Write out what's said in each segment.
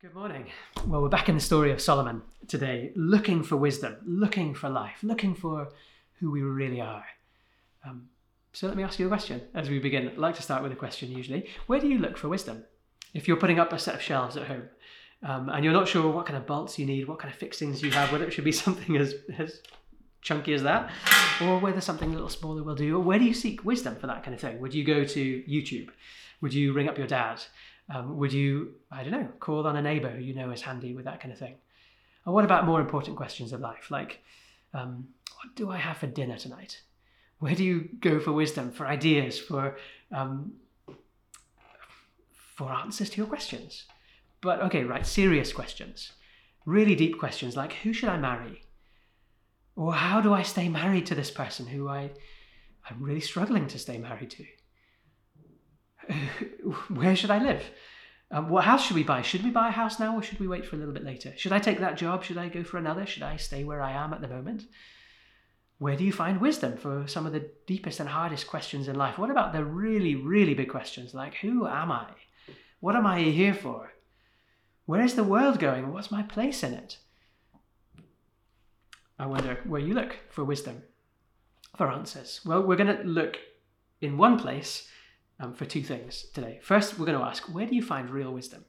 Good morning. Well, we're back in the story of Solomon today, looking for wisdom, looking for life, looking for who we really are. Um, so let me ask you a question as we begin. I'd like to start with a question usually. Where do you look for wisdom? If you're putting up a set of shelves at home um, and you're not sure what kind of bolts you need, what kind of fixings you have, whether it should be something as, as chunky as that, or whether something a little smaller will do, or where do you seek wisdom for that kind of thing? Would you go to YouTube? Would you ring up your dad? Um, would you, I don't know, call on a neighbour who you know is handy with that kind of thing? And what about more important questions of life, like um, what do I have for dinner tonight? Where do you go for wisdom, for ideas, for um, for answers to your questions? But okay, right, serious questions, really deep questions like who should I marry, or how do I stay married to this person who I I'm really struggling to stay married to? where should I live? Um, what house should we buy? Should we buy a house now or should we wait for a little bit later? Should I take that job? Should I go for another? Should I stay where I am at the moment? Where do you find wisdom for some of the deepest and hardest questions in life? What about the really, really big questions like who am I? What am I here for? Where is the world going? What's my place in it? I wonder where you look for wisdom, for answers. Well, we're going to look in one place um, for two things today. First, we're going to ask where do you find real wisdom?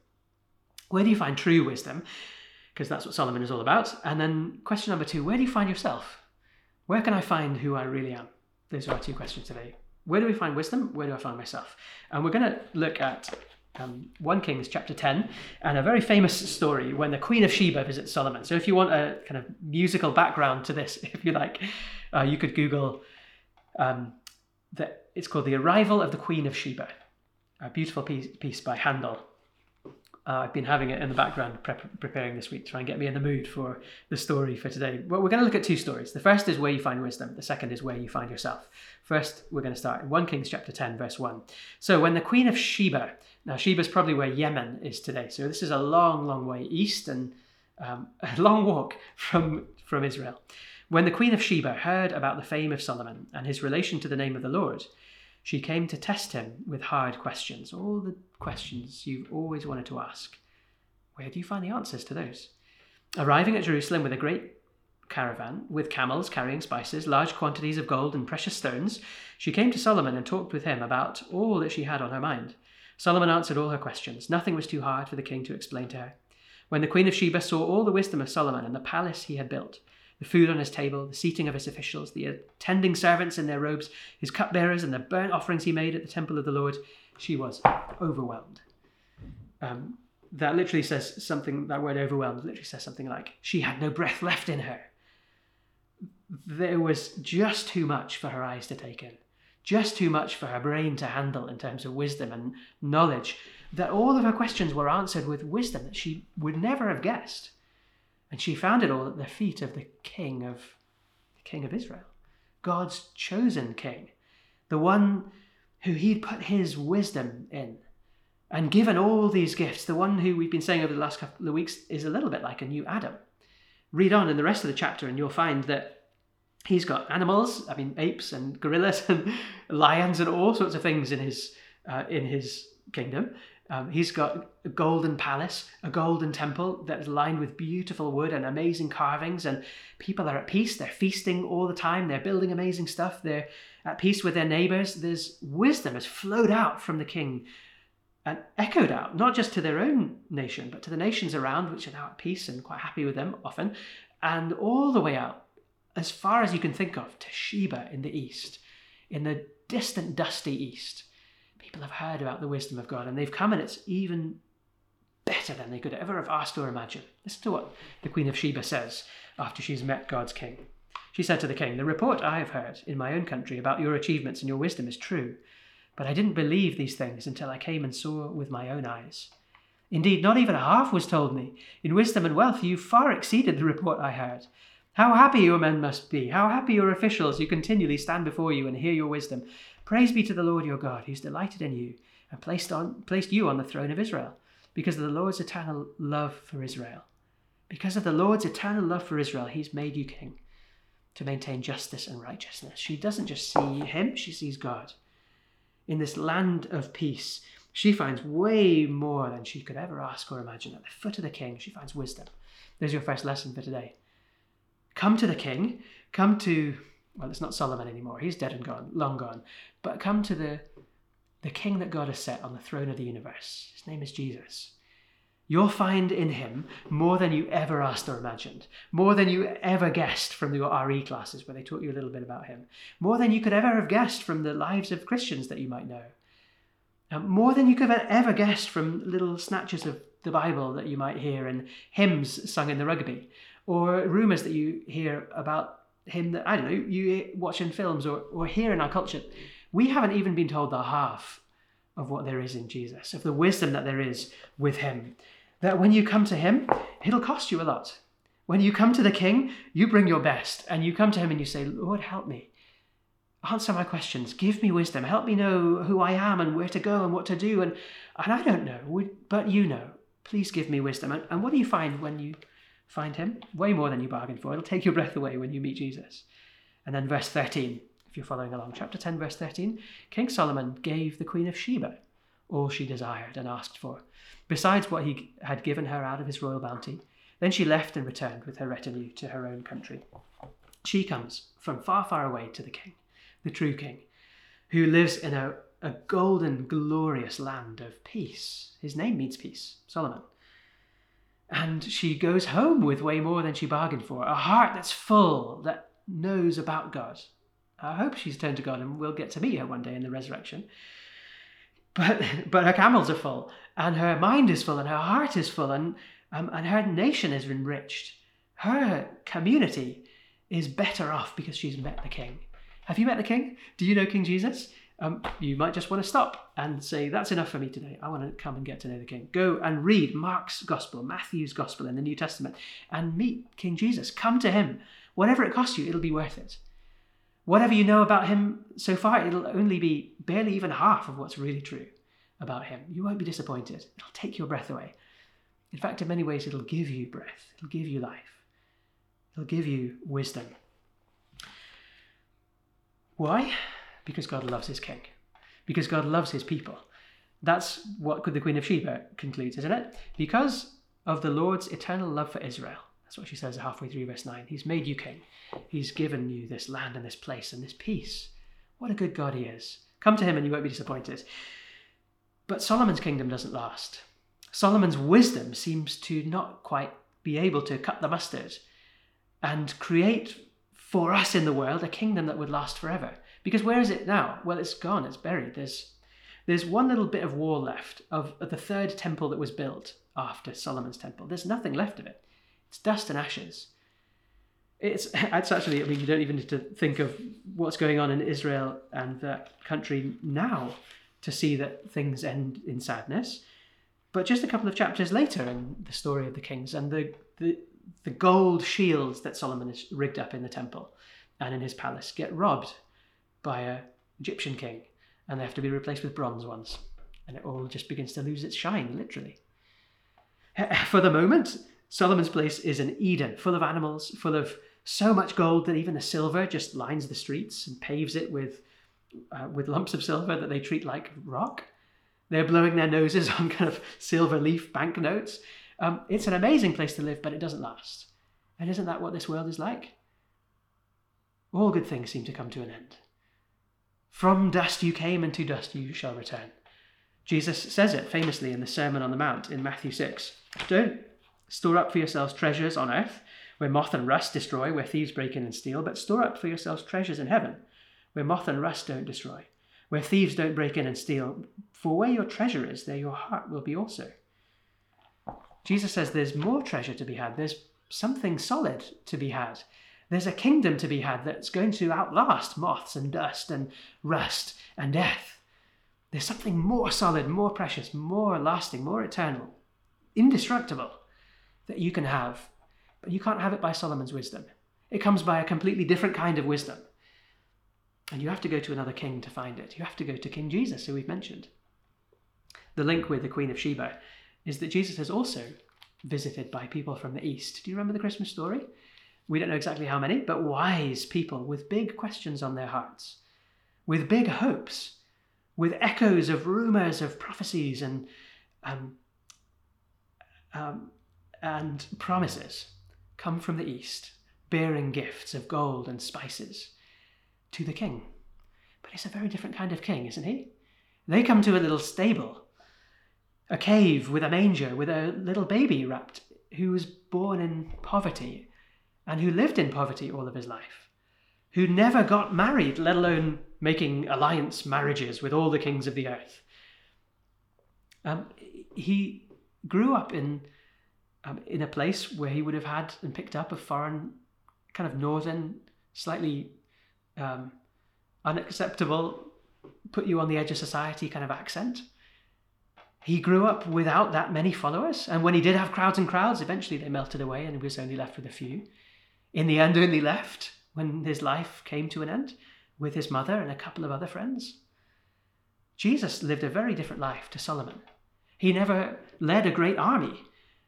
Where do you find true wisdom? Because that's what Solomon is all about. And then, question number two where do you find yourself? Where can I find who I really am? Those are our two questions today. Where do we find wisdom? Where do I find myself? And we're going to look at um, 1 Kings chapter 10 and a very famous story when the Queen of Sheba visits Solomon. So, if you want a kind of musical background to this, if you like, uh, you could Google um, the it's called The Arrival of the Queen of Sheba, a beautiful piece, piece by Handel. Uh, I've been having it in the background prep- preparing this week to try and get me in the mood for the story for today. Well, we're going to look at two stories. The first is where you find wisdom, the second is where you find yourself. First, we're going to start in 1 Kings chapter 10, verse 1. So, when the Queen of Sheba, now Sheba is probably where Yemen is today, so this is a long, long way east and um, a long walk from, from Israel. When the Queen of Sheba heard about the fame of Solomon and his relation to the name of the Lord, she came to test him with hard questions, all the questions you've always wanted to ask. Where do you find the answers to those? Arriving at Jerusalem with a great caravan, with camels carrying spices, large quantities of gold and precious stones, she came to Solomon and talked with him about all that she had on her mind. Solomon answered all her questions. Nothing was too hard for the king to explain to her. When the queen of Sheba saw all the wisdom of Solomon and the palace he had built, the food on his table, the seating of his officials, the attending servants in their robes, his cupbearers, and the burnt offerings he made at the temple of the Lord, she was overwhelmed. Um, that literally says something, that word overwhelmed literally says something like, she had no breath left in her. There was just too much for her eyes to take in, just too much for her brain to handle in terms of wisdom and knowledge, that all of her questions were answered with wisdom that she would never have guessed. And she found it all at the feet of the king of the king of Israel, God's chosen king, the one who he'd put his wisdom in and given all these gifts, the one who we've been saying over the last couple of weeks is a little bit like a new Adam. Read on in the rest of the chapter, and you'll find that he's got animals, I mean, apes and gorillas and lions and all sorts of things in his uh, in his kingdom. Um, he's got a golden palace, a golden temple that is lined with beautiful wood and amazing carvings, and people are at peace. They're feasting all the time. They're building amazing stuff. They're at peace with their neighbors. There's wisdom has flowed out from the king and echoed out, not just to their own nation, but to the nations around, which are now at peace and quite happy with them often, and all the way out, as far as you can think of, to Sheba in the east, in the distant, dusty east people have heard about the wisdom of God and they've come and it's even better than they could ever have asked or imagined. Listen to what the Queen of Sheba says after she's met God's king. She said to the king, The report I have heard in my own country about your achievements and your wisdom is true, but I didn't believe these things until I came and saw with my own eyes. Indeed, not even a half was told me. In wisdom and wealth, you far exceeded the report I heard. How happy your men must be, how happy your officials who continually stand before you and hear your wisdom. Praise be to the Lord your God, who's delighted in you and placed, on, placed you on the throne of Israel, because of the Lord's eternal love for Israel. Because of the Lord's eternal love for Israel, he's made you king to maintain justice and righteousness. She doesn't just see him, she sees God. In this land of peace, She finds way more than she could ever ask or imagine. At the foot of the king, she finds wisdom. There's your first lesson for today. Come to the king, come to, well, it's not Solomon anymore, he's dead and gone, long gone, but come to the, the king that God has set on the throne of the universe. His name is Jesus. You'll find in him more than you ever asked or imagined, more than you ever guessed from your RE classes where they taught you a little bit about him, more than you could ever have guessed from the lives of Christians that you might know, more than you could have ever guessed from little snatches of the Bible that you might hear and hymns sung in the rugby, or rumours that you hear about him that, I don't know, you watch in films or, or hear in our culture. We haven't even been told the half of what there is in Jesus, of the wisdom that there is with him that when you come to him, it'll cost you a lot. When you come to the king, you bring your best and you come to him and you say, Lord, help me. Answer my questions. Give me wisdom. Help me know who I am and where to go and what to do. And, and I don't know, but you know. Please give me wisdom. And, and what do you find when you find him? Way more than you bargained for. It'll take your breath away when you meet Jesus. And then verse 13, if you're following along, chapter 10, verse 13 King Solomon gave the Queen of Sheba all she desired and asked for besides what he had given her out of his royal bounty. Then she left and returned with her retinue to her own country. She comes from far, far away to the king, the true king, who lives in a, a golden, glorious land of peace. His name means peace, Solomon. And she goes home with way more than she bargained for a heart that's full, that knows about God. I hope she's turned to God and we'll get to meet her one day in the resurrection. But, but her camels are full, and her mind is full, and her heart is full, and, um, and her nation is enriched. Her community is better off because she's met the king. Have you met the king? Do you know King Jesus? Um, you might just want to stop and say, That's enough for me today. I want to come and get to know the King. Go and read Mark's Gospel, Matthew's Gospel in the New Testament, and meet King Jesus. Come to him. Whatever it costs you, it'll be worth it. Whatever you know about him so far, it'll only be barely even half of what's really true about him. You won't be disappointed. It'll take your breath away. In fact, in many ways, it'll give you breath, it'll give you life, it'll give you wisdom. Why? Because God loves his king, because God loves his people. That's what the Queen of Sheba concludes, isn't it? Because of the Lord's eternal love for Israel. That's what she says halfway through verse 9. He's made you king. He's given you this land and this place and this peace. What a good God he is. Come to him and you won't be disappointed. But Solomon's kingdom doesn't last. Solomon's wisdom seems to not quite be able to cut the mustard and create for us in the world a kingdom that would last forever. Because where is it now? Well, it's gone, it's buried. There's, there's one little bit of wall left of, of the third temple that was built after Solomon's temple. There's nothing left of it. It's dust and ashes. It's, it's actually, I mean, you don't even need to think of what's going on in Israel and that country now to see that things end in sadness. But just a couple of chapters later in the story of the kings and the, the, the gold shields that Solomon has rigged up in the temple and in his palace get robbed by an Egyptian king and they have to be replaced with bronze ones. And it all just begins to lose its shine, literally. For the moment, Solomon's place is an Eden, full of animals, full of so much gold that even the silver just lines the streets and paves it with uh, with lumps of silver that they treat like rock. They're blowing their noses on kind of silver leaf banknotes. Um, it's an amazing place to live, but it doesn't last. And isn't that what this world is like? All good things seem to come to an end. From dust you came, and to dust you shall return. Jesus says it famously in the Sermon on the Mount in Matthew 6. Don't store up for yourselves treasures on earth, where moth and rust destroy, where thieves break in and steal, but store up for yourselves treasures in heaven where moth and rust don't destroy, where thieves don't break in and steal. For where your treasure is, there your heart will be also. Jesus says there's more treasure to be had, there's something solid to be had. There's a kingdom to be had that's going to outlast moths and dust and rust and death. There's something more solid, more precious, more lasting, more eternal, indestructible that you can have. But you can't have it by Solomon's wisdom. It comes by a completely different kind of wisdom. And you have to go to another king to find it. You have to go to King Jesus, who we've mentioned. The link with the Queen of Sheba is that Jesus is also visited by people from the East. Do you remember the Christmas story? We don't know exactly how many, but wise people with big questions on their hearts, with big hopes, with echoes of rumors of prophecies and um, um, and promises come from the east, bearing gifts of gold and spices to the king. But he's a very different kind of king, isn't he? They come to a little stable, a cave with a manger, with a little baby wrapped, who was born in poverty and who lived in poverty all of his life, who never got married, let alone making alliance marriages with all the kings of the earth. Um, he grew up in um, in a place where he would have had and picked up a foreign, kind of northern, slightly um, unacceptable, put you on the edge of society kind of accent. He grew up without that many followers, and when he did have crowds and crowds, eventually they melted away and he was only left with a few. In the end, only left when his life came to an end with his mother and a couple of other friends. Jesus lived a very different life to Solomon. He never led a great army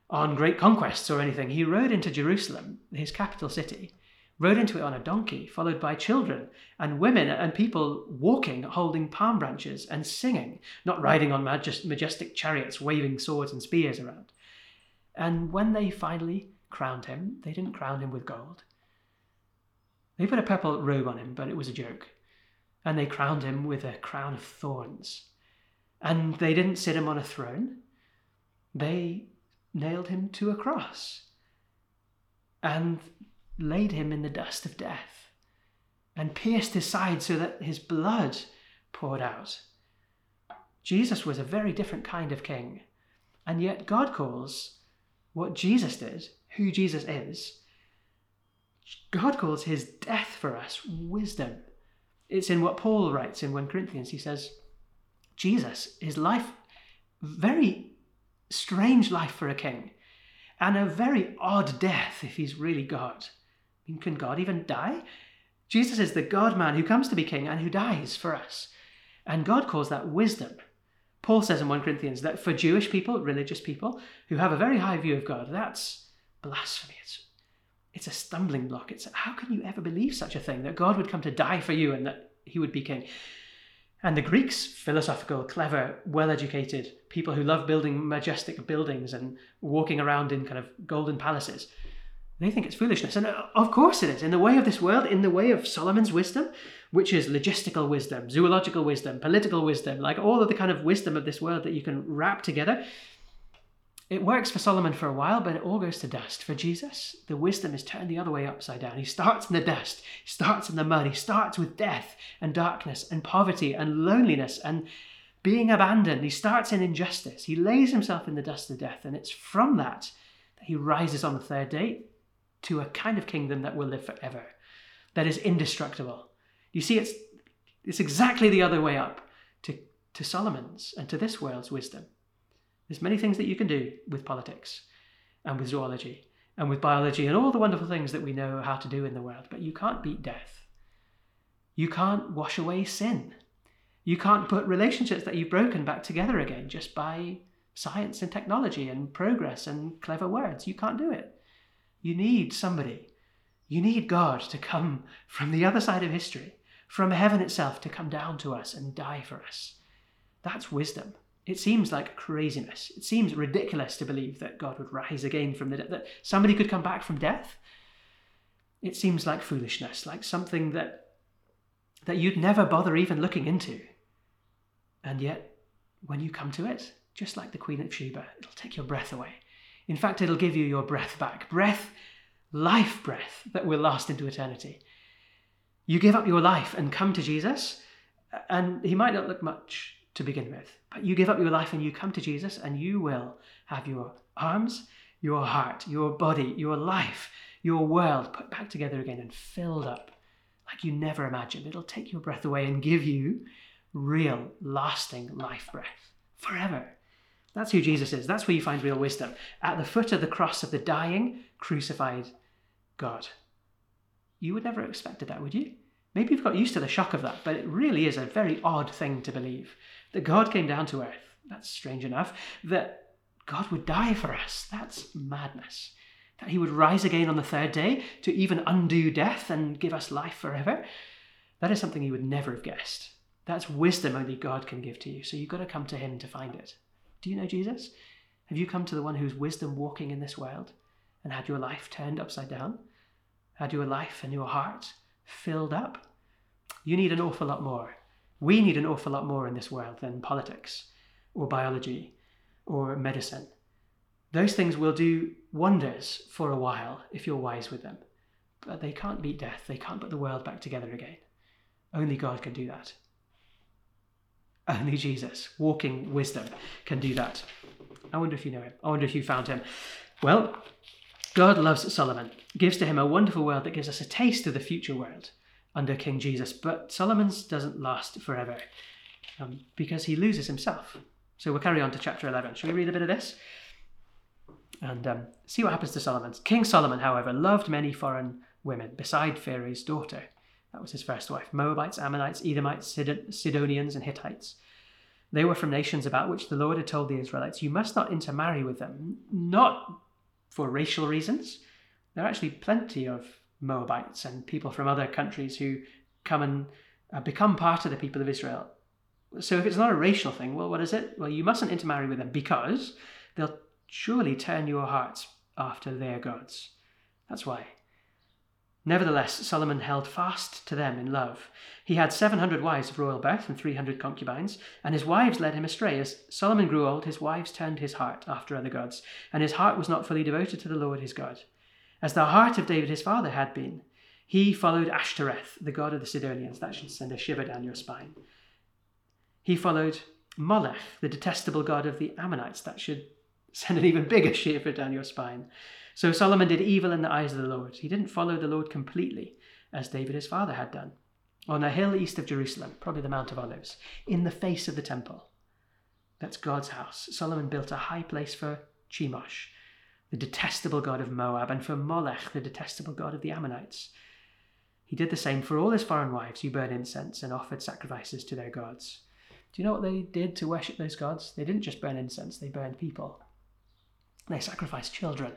on great conquests or anything. He rode into Jerusalem, his capital city, rode into it on a donkey, followed by children and women and people walking, holding palm branches and singing, not riding on majestic chariots, waving swords and spears around. And when they finally crowned him, they didn't crown him with gold. They put a purple robe on him, but it was a joke. And they crowned him with a crown of thorns. And they didn't sit him on a throne. They nailed him to a cross and laid him in the dust of death and pierced his side so that his blood poured out. Jesus was a very different kind of king. And yet, God calls what Jesus did, who Jesus is, God calls his death for us wisdom. It's in what Paul writes in 1 Corinthians. He says, Jesus, his life, very strange life for a king, and a very odd death if he's really God. I mean, can God even die? Jesus is the God man who comes to be king and who dies for us. And God calls that wisdom. Paul says in 1 Corinthians that for Jewish people, religious people, who have a very high view of God, that's blasphemy. It's, it's a stumbling block. It's how can you ever believe such a thing that God would come to die for you and that he would be king? And the Greeks, philosophical, clever, well educated people who love building majestic buildings and walking around in kind of golden palaces, they think it's foolishness. And uh, of course it is. In the way of this world, in the way of Solomon's wisdom, which is logistical wisdom, zoological wisdom, political wisdom, like all of the kind of wisdom of this world that you can wrap together, it works for Solomon for a while, but it all goes to dust. For Jesus, the wisdom is turned the other way upside down. He starts in the dust, he starts in the mud, he starts with death and darkness and poverty and loneliness and being abandoned. He starts in injustice. He lays himself in the dust of death, and it's from that that he rises on the third day to a kind of kingdom that will live forever, that is indestructible. You see, it's, it's exactly the other way up to, to Solomon's and to this world's wisdom. There's many things that you can do with politics and with zoology and with biology and all the wonderful things that we know how to do in the world, but you can't beat death. You can't wash away sin. You can't put relationships that you've broken back together again just by science and technology and progress and clever words. You can't do it. You need somebody. You need God to come from the other side of history, from heaven itself, to come down to us and die for us. That's wisdom. It seems like craziness. It seems ridiculous to believe that God would rise again from the dead, that somebody could come back from death. It seems like foolishness, like something that that you'd never bother even looking into. And yet, when you come to it, just like the Queen of Sheba, it'll take your breath away. In fact, it'll give you your breath back. Breath, life breath that will last into eternity. You give up your life and come to Jesus, and he might not look much to begin with. But you give up your life and you come to Jesus, and you will have your arms, your heart, your body, your life, your world put back together again and filled up like you never imagined. It'll take your breath away and give you real, lasting life breath forever. That's who Jesus is. That's where you find real wisdom. At the foot of the cross of the dying, crucified God. You would never have expected that, would you? Maybe you've got used to the shock of that, but it really is a very odd thing to believe that God came down to earth. That's strange enough. That God would die for us. That's madness. That he would rise again on the third day to even undo death and give us life forever. That is something you would never have guessed. That's wisdom only God can give to you. So you've got to come to Him to find it. Do you know Jesus? Have you come to the one who's wisdom walking in this world and had your life turned upside down? Had your life and your heart filled up? You need an awful lot more. We need an awful lot more in this world than politics or biology or medicine. Those things will do wonders for a while if you're wise with them. But they can't beat death. They can't put the world back together again. Only God can do that. Only Jesus, walking wisdom, can do that. I wonder if you know him. I wonder if you found him. Well, God loves Solomon, gives to him a wonderful world that gives us a taste of the future world under King Jesus. But Solomon's doesn't last forever um, because he loses himself. So we'll carry on to chapter 11. Shall we read a bit of this? And um, see what happens to Solomon. King Solomon, however, loved many foreign women beside Pharaoh's daughter. That was his first wife Moabites, Ammonites, Edomites, Sidonians, and Hittites. They were from nations about which the Lord had told the Israelites, You must not intermarry with them, not for racial reasons. There are actually plenty of Moabites and people from other countries who come and uh, become part of the people of Israel. So if it's not a racial thing, well, what is it? Well, you mustn't intermarry with them because they'll surely turn your hearts after their gods. That's why. Nevertheless, Solomon held fast to them in love. He had 700 wives of royal birth and 300 concubines, and his wives led him astray. As Solomon grew old, his wives turned his heart after other gods, and his heart was not fully devoted to the Lord his God. As the heart of David his father had been, he followed Ashtoreth, the god of the Sidonians. That should send a shiver down your spine. He followed Molech, the detestable god of the Ammonites. That should send an even bigger shiver down your spine. So Solomon did evil in the eyes of the Lord. He didn't follow the Lord completely, as David his father had done. On a hill east of Jerusalem, probably the Mount of Olives, in the face of the temple. That's God's house. Solomon built a high place for Chemosh, the detestable god of Moab, and for Molech, the detestable god of the Ammonites. He did the same for all his foreign wives who burned incense and offered sacrifices to their gods. Do you know what they did to worship those gods? They didn't just burn incense, they burned people. They sacrificed children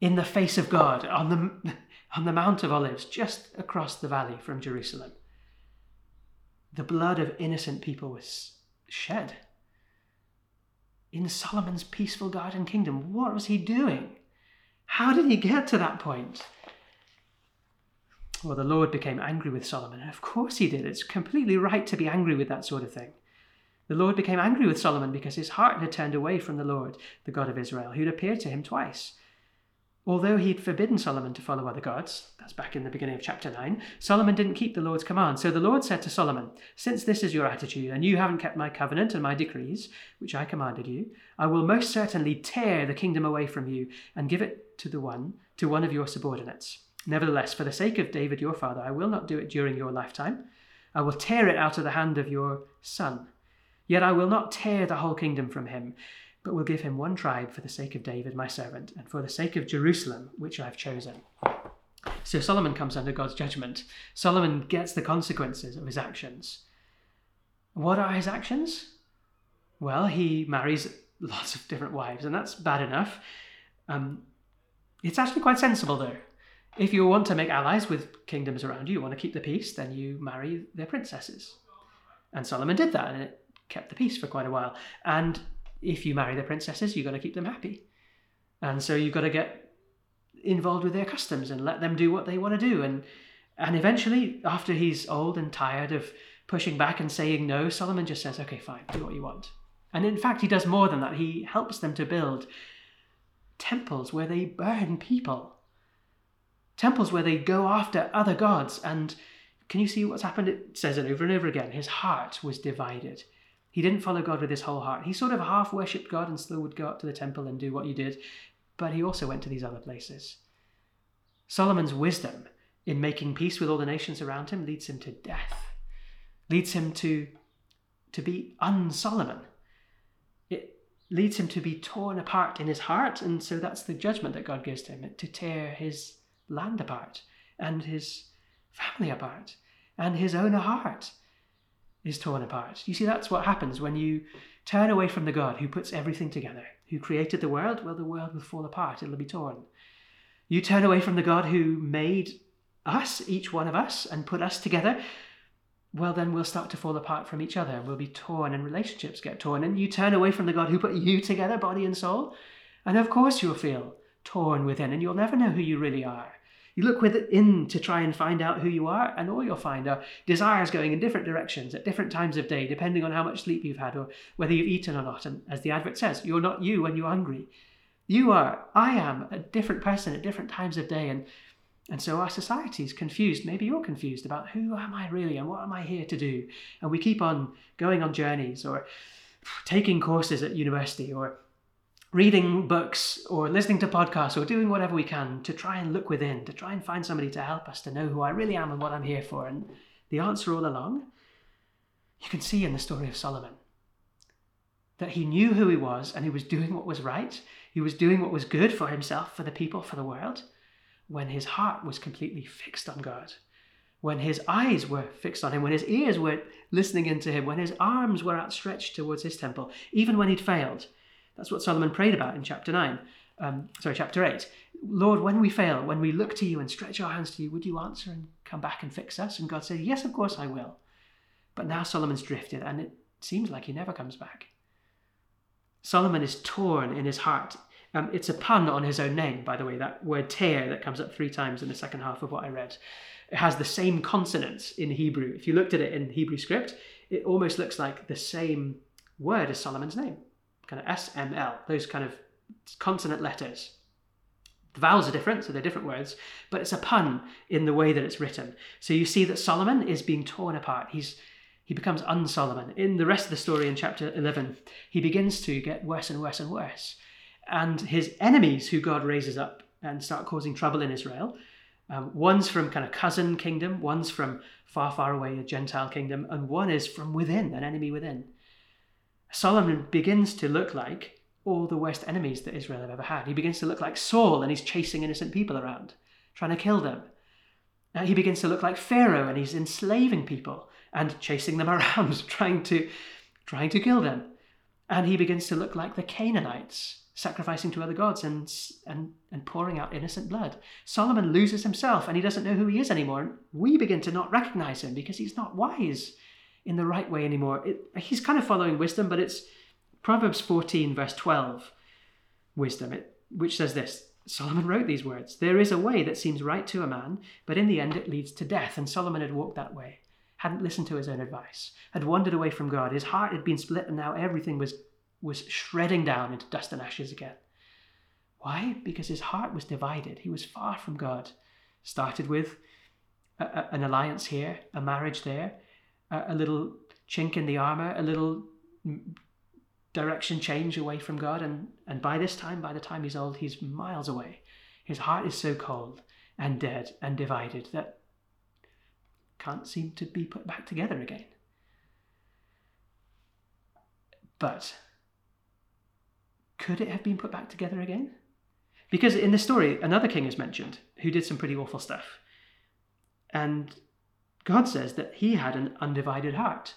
in the face of God on the, on the Mount of Olives, just across the valley from Jerusalem. The blood of innocent people was shed. In Solomon's peaceful garden kingdom, what was he doing? How did he get to that point? Well, the Lord became angry with Solomon. Of course he did. It's completely right to be angry with that sort of thing. The Lord became angry with Solomon because his heart had turned away from the Lord, the God of Israel, who'd appeared to him twice. Although he'd forbidden Solomon to follow other gods, that's back in the beginning of chapter 9, Solomon didn't keep the Lord's command. So the Lord said to Solomon, Since this is your attitude, and you haven't kept my covenant and my decrees, which I commanded you, I will most certainly tear the kingdom away from you and give it to the one, to one of your subordinates. Nevertheless, for the sake of David your father, I will not do it during your lifetime. I will tear it out of the hand of your son. Yet I will not tear the whole kingdom from him but will give him one tribe for the sake of David, my servant, and for the sake of Jerusalem, which I have chosen. So Solomon comes under God's judgment. Solomon gets the consequences of his actions. What are his actions? Well, he marries lots of different wives, and that's bad enough. Um, it's actually quite sensible, though. If you want to make allies with kingdoms around you, you want to keep the peace, then you marry their princesses. And Solomon did that, and it kept the peace for quite a while. And if you marry the princesses, you're going to keep them happy. And so you've got to get involved with their customs and let them do what they want to do. And and eventually, after he's old and tired of pushing back and saying no, Solomon just says, okay, fine, do what you want. And in fact, he does more than that. He helps them to build temples where they burn people, temples where they go after other gods. And can you see what's happened? It says it over and over again. His heart was divided. He didn't follow God with his whole heart. He sort of half worshipped God and still would go up to the temple and do what you did, but he also went to these other places. Solomon's wisdom in making peace with all the nations around him leads him to death, leads him to, to be un-Solomon. It leads him to be torn apart in his heart, and so that's the judgment that God gives to him to tear his land apart and his family apart and his own heart is torn apart. You see, that's what happens when you turn away from the God who puts everything together, who created the world. Well, the world will fall apart, it'll be torn. You turn away from the God who made us, each one of us, and put us together. well, then we'll start to fall apart from each other. We'll be torn and relationships get torn. And you turn away from the God who put you together, body and soul. And of course you'll feel torn within and you'll never know who you really are. You look within to try and find out who you are, and all you'll find are desires going in different directions at different times of day, depending on how much sleep you've had or whether you've eaten or not. And as the advert says, you're not you when you're hungry. You are, I am, a different person at different times of day. And, and so our society is confused. Maybe you're confused about who am I really and what am I here to do? And we keep on going on journeys or taking courses at university or reading books or listening to podcasts or doing whatever we can to try and look within, to try and find somebody to help us to know who I really am and what I'm here for. And the answer all along, you can see in the story of Solomon that he knew who he was and he was doing what was right. He was doing what was good for himself, for the people, for the world, when his heart was completely fixed on God. When his eyes were fixed on him, when his ears were listening into him, when his arms were outstretched towards his temple, even when he'd failed, that's what Solomon prayed about in chapter 9. Um, sorry, chapter 8. Lord, when we fail, when we look to you and stretch our hands to you, would you answer and come back and fix us? And God said, Yes, of course I will. But now Solomon's drifted, and it seems like he never comes back. Solomon is torn in his heart. Um, it's a pun on his own name, by the way, that word tear that comes up three times in the second half of what I read. It has the same consonants in Hebrew. If you looked at it in Hebrew script, it almost looks like the same word as Solomon's name kind of SML, those kind of consonant letters. The vowels are different, so they're different words, but it's a pun in the way that it's written. So you see that Solomon is being torn apart. He's he becomes unsolomon. In the rest of the story in chapter 11, he begins to get worse and worse and worse. And his enemies, who God raises up and start causing trouble in Israel, um, one's from kind of cousin kingdom, one's from far, far away, a Gentile kingdom, and one is from within, an enemy within. Solomon begins to look like all the worst enemies that Israel have ever had. He begins to look like Saul and he's chasing innocent people around, trying to kill them. Uh, he begins to look like Pharaoh and he's enslaving people and chasing them around, trying to, trying to kill them. And he begins to look like the Canaanites, sacrificing to other gods and, and, and pouring out innocent blood. Solomon loses himself and he doesn't know who he is anymore. We begin to not recognize him because he's not wise in the right way anymore. It, he's kind of following wisdom, but it's Proverbs 14, verse 12, wisdom, it, which says this Solomon wrote these words There is a way that seems right to a man, but in the end it leads to death. And Solomon had walked that way, hadn't listened to his own advice, had wandered away from God. His heart had been split, and now everything was, was shredding down into dust and ashes again. Why? Because his heart was divided. He was far from God. Started with a, a, an alliance here, a marriage there, a, little chink in the armor, a little direction change away from God. And, and by this time, by the time he's old, he's miles away. His heart is so cold and dead and divided that can't seem to be put back together again. But could it have been put back together again? Because in the story, another king is mentioned who did some pretty awful stuff. And God says that he had an undivided heart.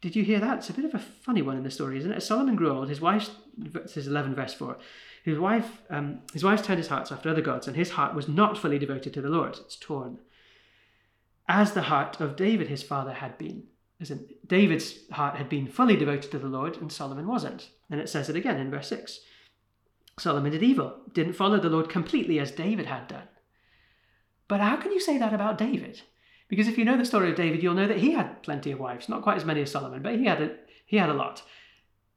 Did you hear that? It's a bit of a funny one in the story, isn't it? As Solomon grew old, his wife, is 11 verse 4, his wife, um, his wife turned his hearts after other gods, and his heart was not fully devoted to the Lord. It's torn. As the heart of David, his father, had been. As in, David's heart had been fully devoted to the Lord, and Solomon wasn't. And it says it again in verse 6. Solomon did evil, didn't follow the Lord completely as David had done. But how can you say that about David? Because if you know the story of David, you'll know that he had plenty of wives, not quite as many as Solomon, but he had a, he had a lot.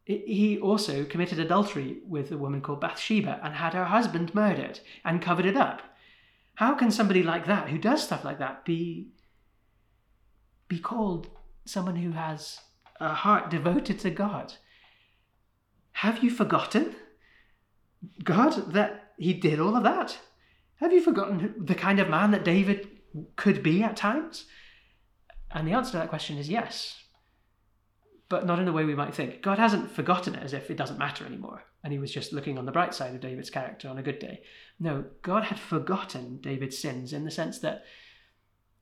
He also committed adultery with a woman called Bathsheba and had her husband murdered and covered it up. How can somebody like that, who does stuff like that, be be called someone who has a heart devoted to God? Have you forgotten, God, that he did all of that? Have you forgotten the kind of man that David could be at times? And the answer to that question is yes, but not in the way we might think. God hasn't forgotten it as if it doesn't matter anymore, and he was just looking on the bright side of David's character on a good day. No, God had forgotten David's sins in the sense that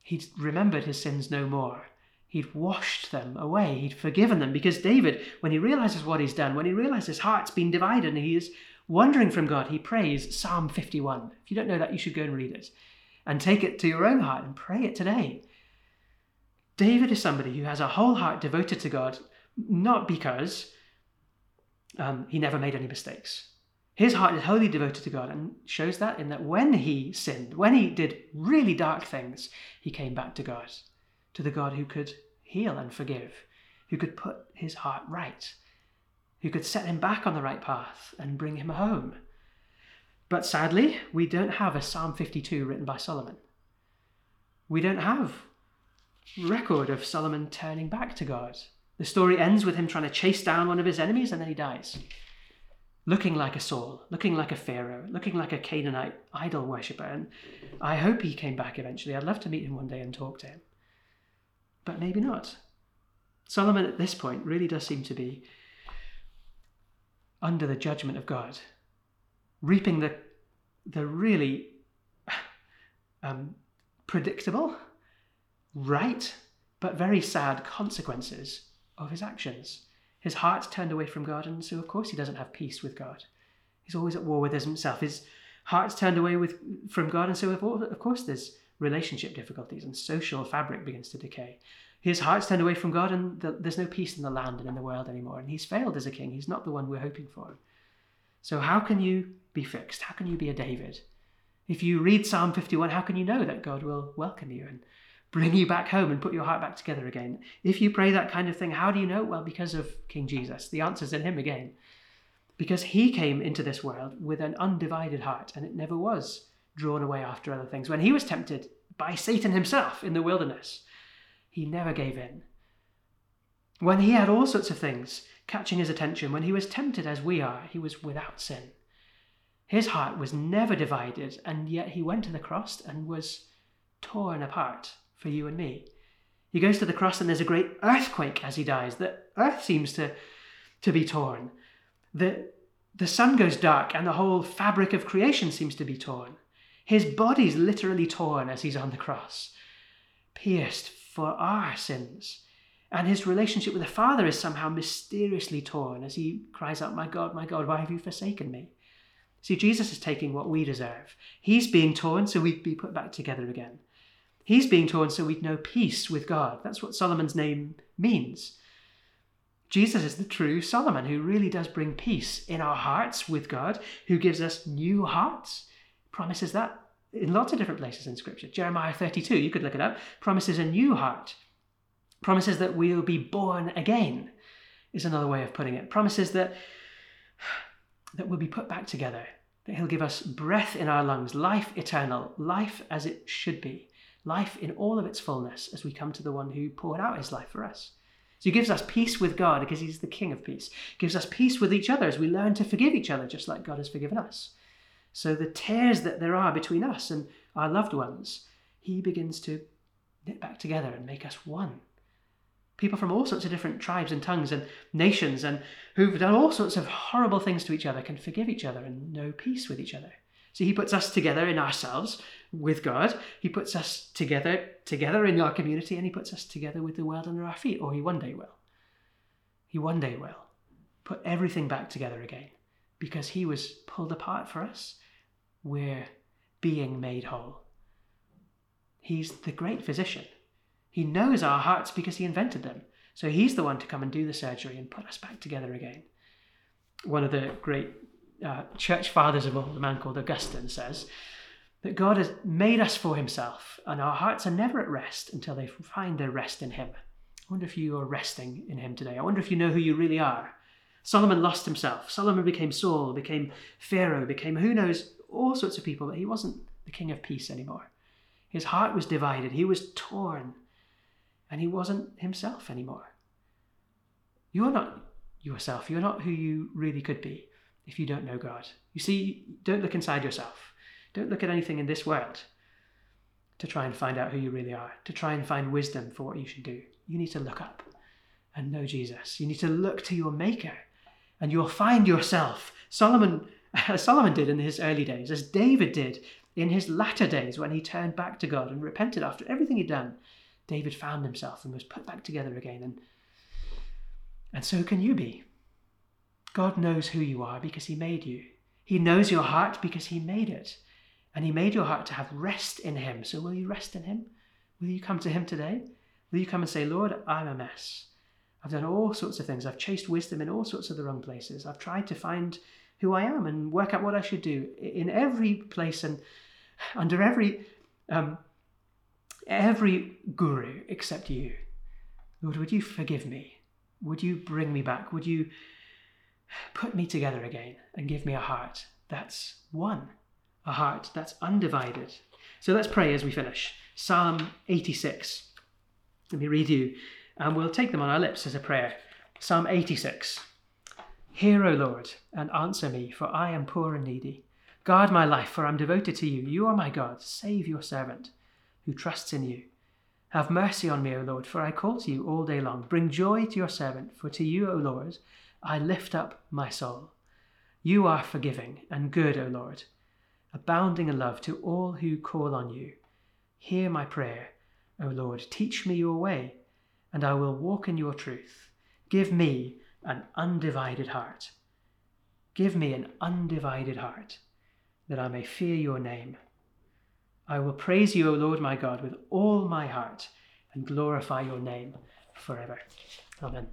he'd remembered his sins no more. He'd washed them away. He'd forgiven them because David, when he realizes what he's done, when he realizes his heart's been divided and he is wandering from God, he prays Psalm 51. If you don't know that, you should go and read it and take it to your own heart and pray it today. David is somebody who has a whole heart devoted to God, not because um, he never made any mistakes. His heart is wholly devoted to God and shows that in that when he sinned, when he did really dark things, he came back to God, to the God who could heal and forgive, who could put his heart right, who could set him back on the right path and bring him home. But sadly, we don't have a Psalm 52 written by Solomon. We don't have record of Solomon turning back to God. The story ends with him trying to chase down one of his enemies and then he dies. Looking like a Saul, looking like a Pharaoh, looking like a Canaanite idol worshipper. And I hope he came back eventually. I'd love to meet him one day and talk to him. But maybe not. Solomon at this point really does seem to be under the judgment of God, reaping the, the really um, predictable, right, but very sad consequences of his actions. His heart's turned away from God, and so of course he doesn't have peace with God. He's always at war with himself. His heart's turned away with, from God, and so of course there's relationship difficulties and social fabric begins to decay. His heart's turned away from God, and the, there's no peace in the land and in the world anymore. And he's failed as a king. He's not the one we're hoping for. So, how can you be fixed? How can you be a David? If you read Psalm 51, how can you know that God will welcome you and bring you back home and put your heart back together again? If you pray that kind of thing, how do you know? Well, because of King Jesus. The answer's in him again. Because he came into this world with an undivided heart and it never was drawn away after other things. When he was tempted by Satan himself in the wilderness, he never gave in. When he had all sorts of things catching his attention, when he was tempted as we are, he was without sin. His heart was never divided, and yet he went to the cross and was torn apart for you and me. He goes to the cross and there's a great earthquake as he dies. The earth seems to, to be torn. The, the sun goes dark and the whole fabric of creation seems to be torn. His body's literally torn as he's on the cross, pierced for our sins. And his relationship with the Father is somehow mysteriously torn as he cries out, My God, my God, why have you forsaken me? See, Jesus is taking what we deserve. He's being torn so we'd be put back together again. He's being torn so we'd know peace with God. That's what Solomon's name means. Jesus is the true Solomon who really does bring peace in our hearts with God, who gives us new hearts. Promises that in lots of different places in Scripture. Jeremiah 32, you could look it up, promises a new heart. Promises that we'll be born again, is another way of putting it. Promises that that we'll be put back together, that He'll give us breath in our lungs, life eternal, life as it should be, life in all of its fullness as we come to the one who poured out His life for us. So He gives us peace with God because He's the King of peace, he gives us peace with each other as we learn to forgive each other just like God has forgiven us. So the tears that there are between us and our loved ones, He begins to knit back together and make us one people from all sorts of different tribes and tongues and nations and who've done all sorts of horrible things to each other can forgive each other and know peace with each other. So he puts us together in ourselves with God. He puts us together together in our community and he puts us together with the world under our feet, or he one day will. He one day will put everything back together again because he was pulled apart for us. We're being made whole. He's the great physician. He knows our hearts because he invented them. So he's the one to come and do the surgery and put us back together again. One of the great uh, church fathers of old, a man called Augustine, says that God has made us for himself, and our hearts are never at rest until they find their rest in him. I wonder if you are resting in him today. I wonder if you know who you really are. Solomon lost himself. Solomon became Saul, became Pharaoh, became who knows, all sorts of people, but he wasn't the king of peace anymore. His heart was divided, he was torn and he wasn't himself anymore. You're not yourself. You're not who you really could be if you don't know God. You see, don't look inside yourself. Don't look at anything in this world to try and find out who you really are, to try and find wisdom for what you should do. You need to look up and know Jesus. You need to look to your Maker, and you'll find yourself. Solomon, as Solomon did in his early days, as David did in his latter days when he turned back to God and repented after everything he'd done. David found himself and was put back together again. And, and so can you be. God knows who you are because He made you. He knows your heart because He made it. And He made your heart to have rest in Him. So will you rest in Him? Will you come to Him today? Will you come and say, Lord, I'm a mess. I've done all sorts of things. I've chased wisdom in all sorts of the wrong places. I've tried to find who I am and work out what I should do in every place and under every um, every guru except you. Lord, would you forgive me? Would you bring me back? Would you put me together again and give me a heart that's one, a heart that's undivided? So let's pray as we finish. Psalm 86. Let me read you, and we'll take them on our lips as a prayer. Psalm 86. Hear, O Lord, and answer me, for I am poor and needy. Guard my life, for I am devoted to you. You are my God. Save your servant who trusts in you. Have mercy on me, O Lord, for I call to you all day long. Bring joy to your servant, for to you, O Lord, I lift up my soul. You are forgiving and good, O Lord, abounding in love to all who call on you. Hear my prayer, O Lord. Teach me your way, and I will walk in your truth. Give me an undivided heart. Give me an undivided heart, that I may fear your name I will praise you, O Lord my God, with all my heart and glorify your name forever. Amen.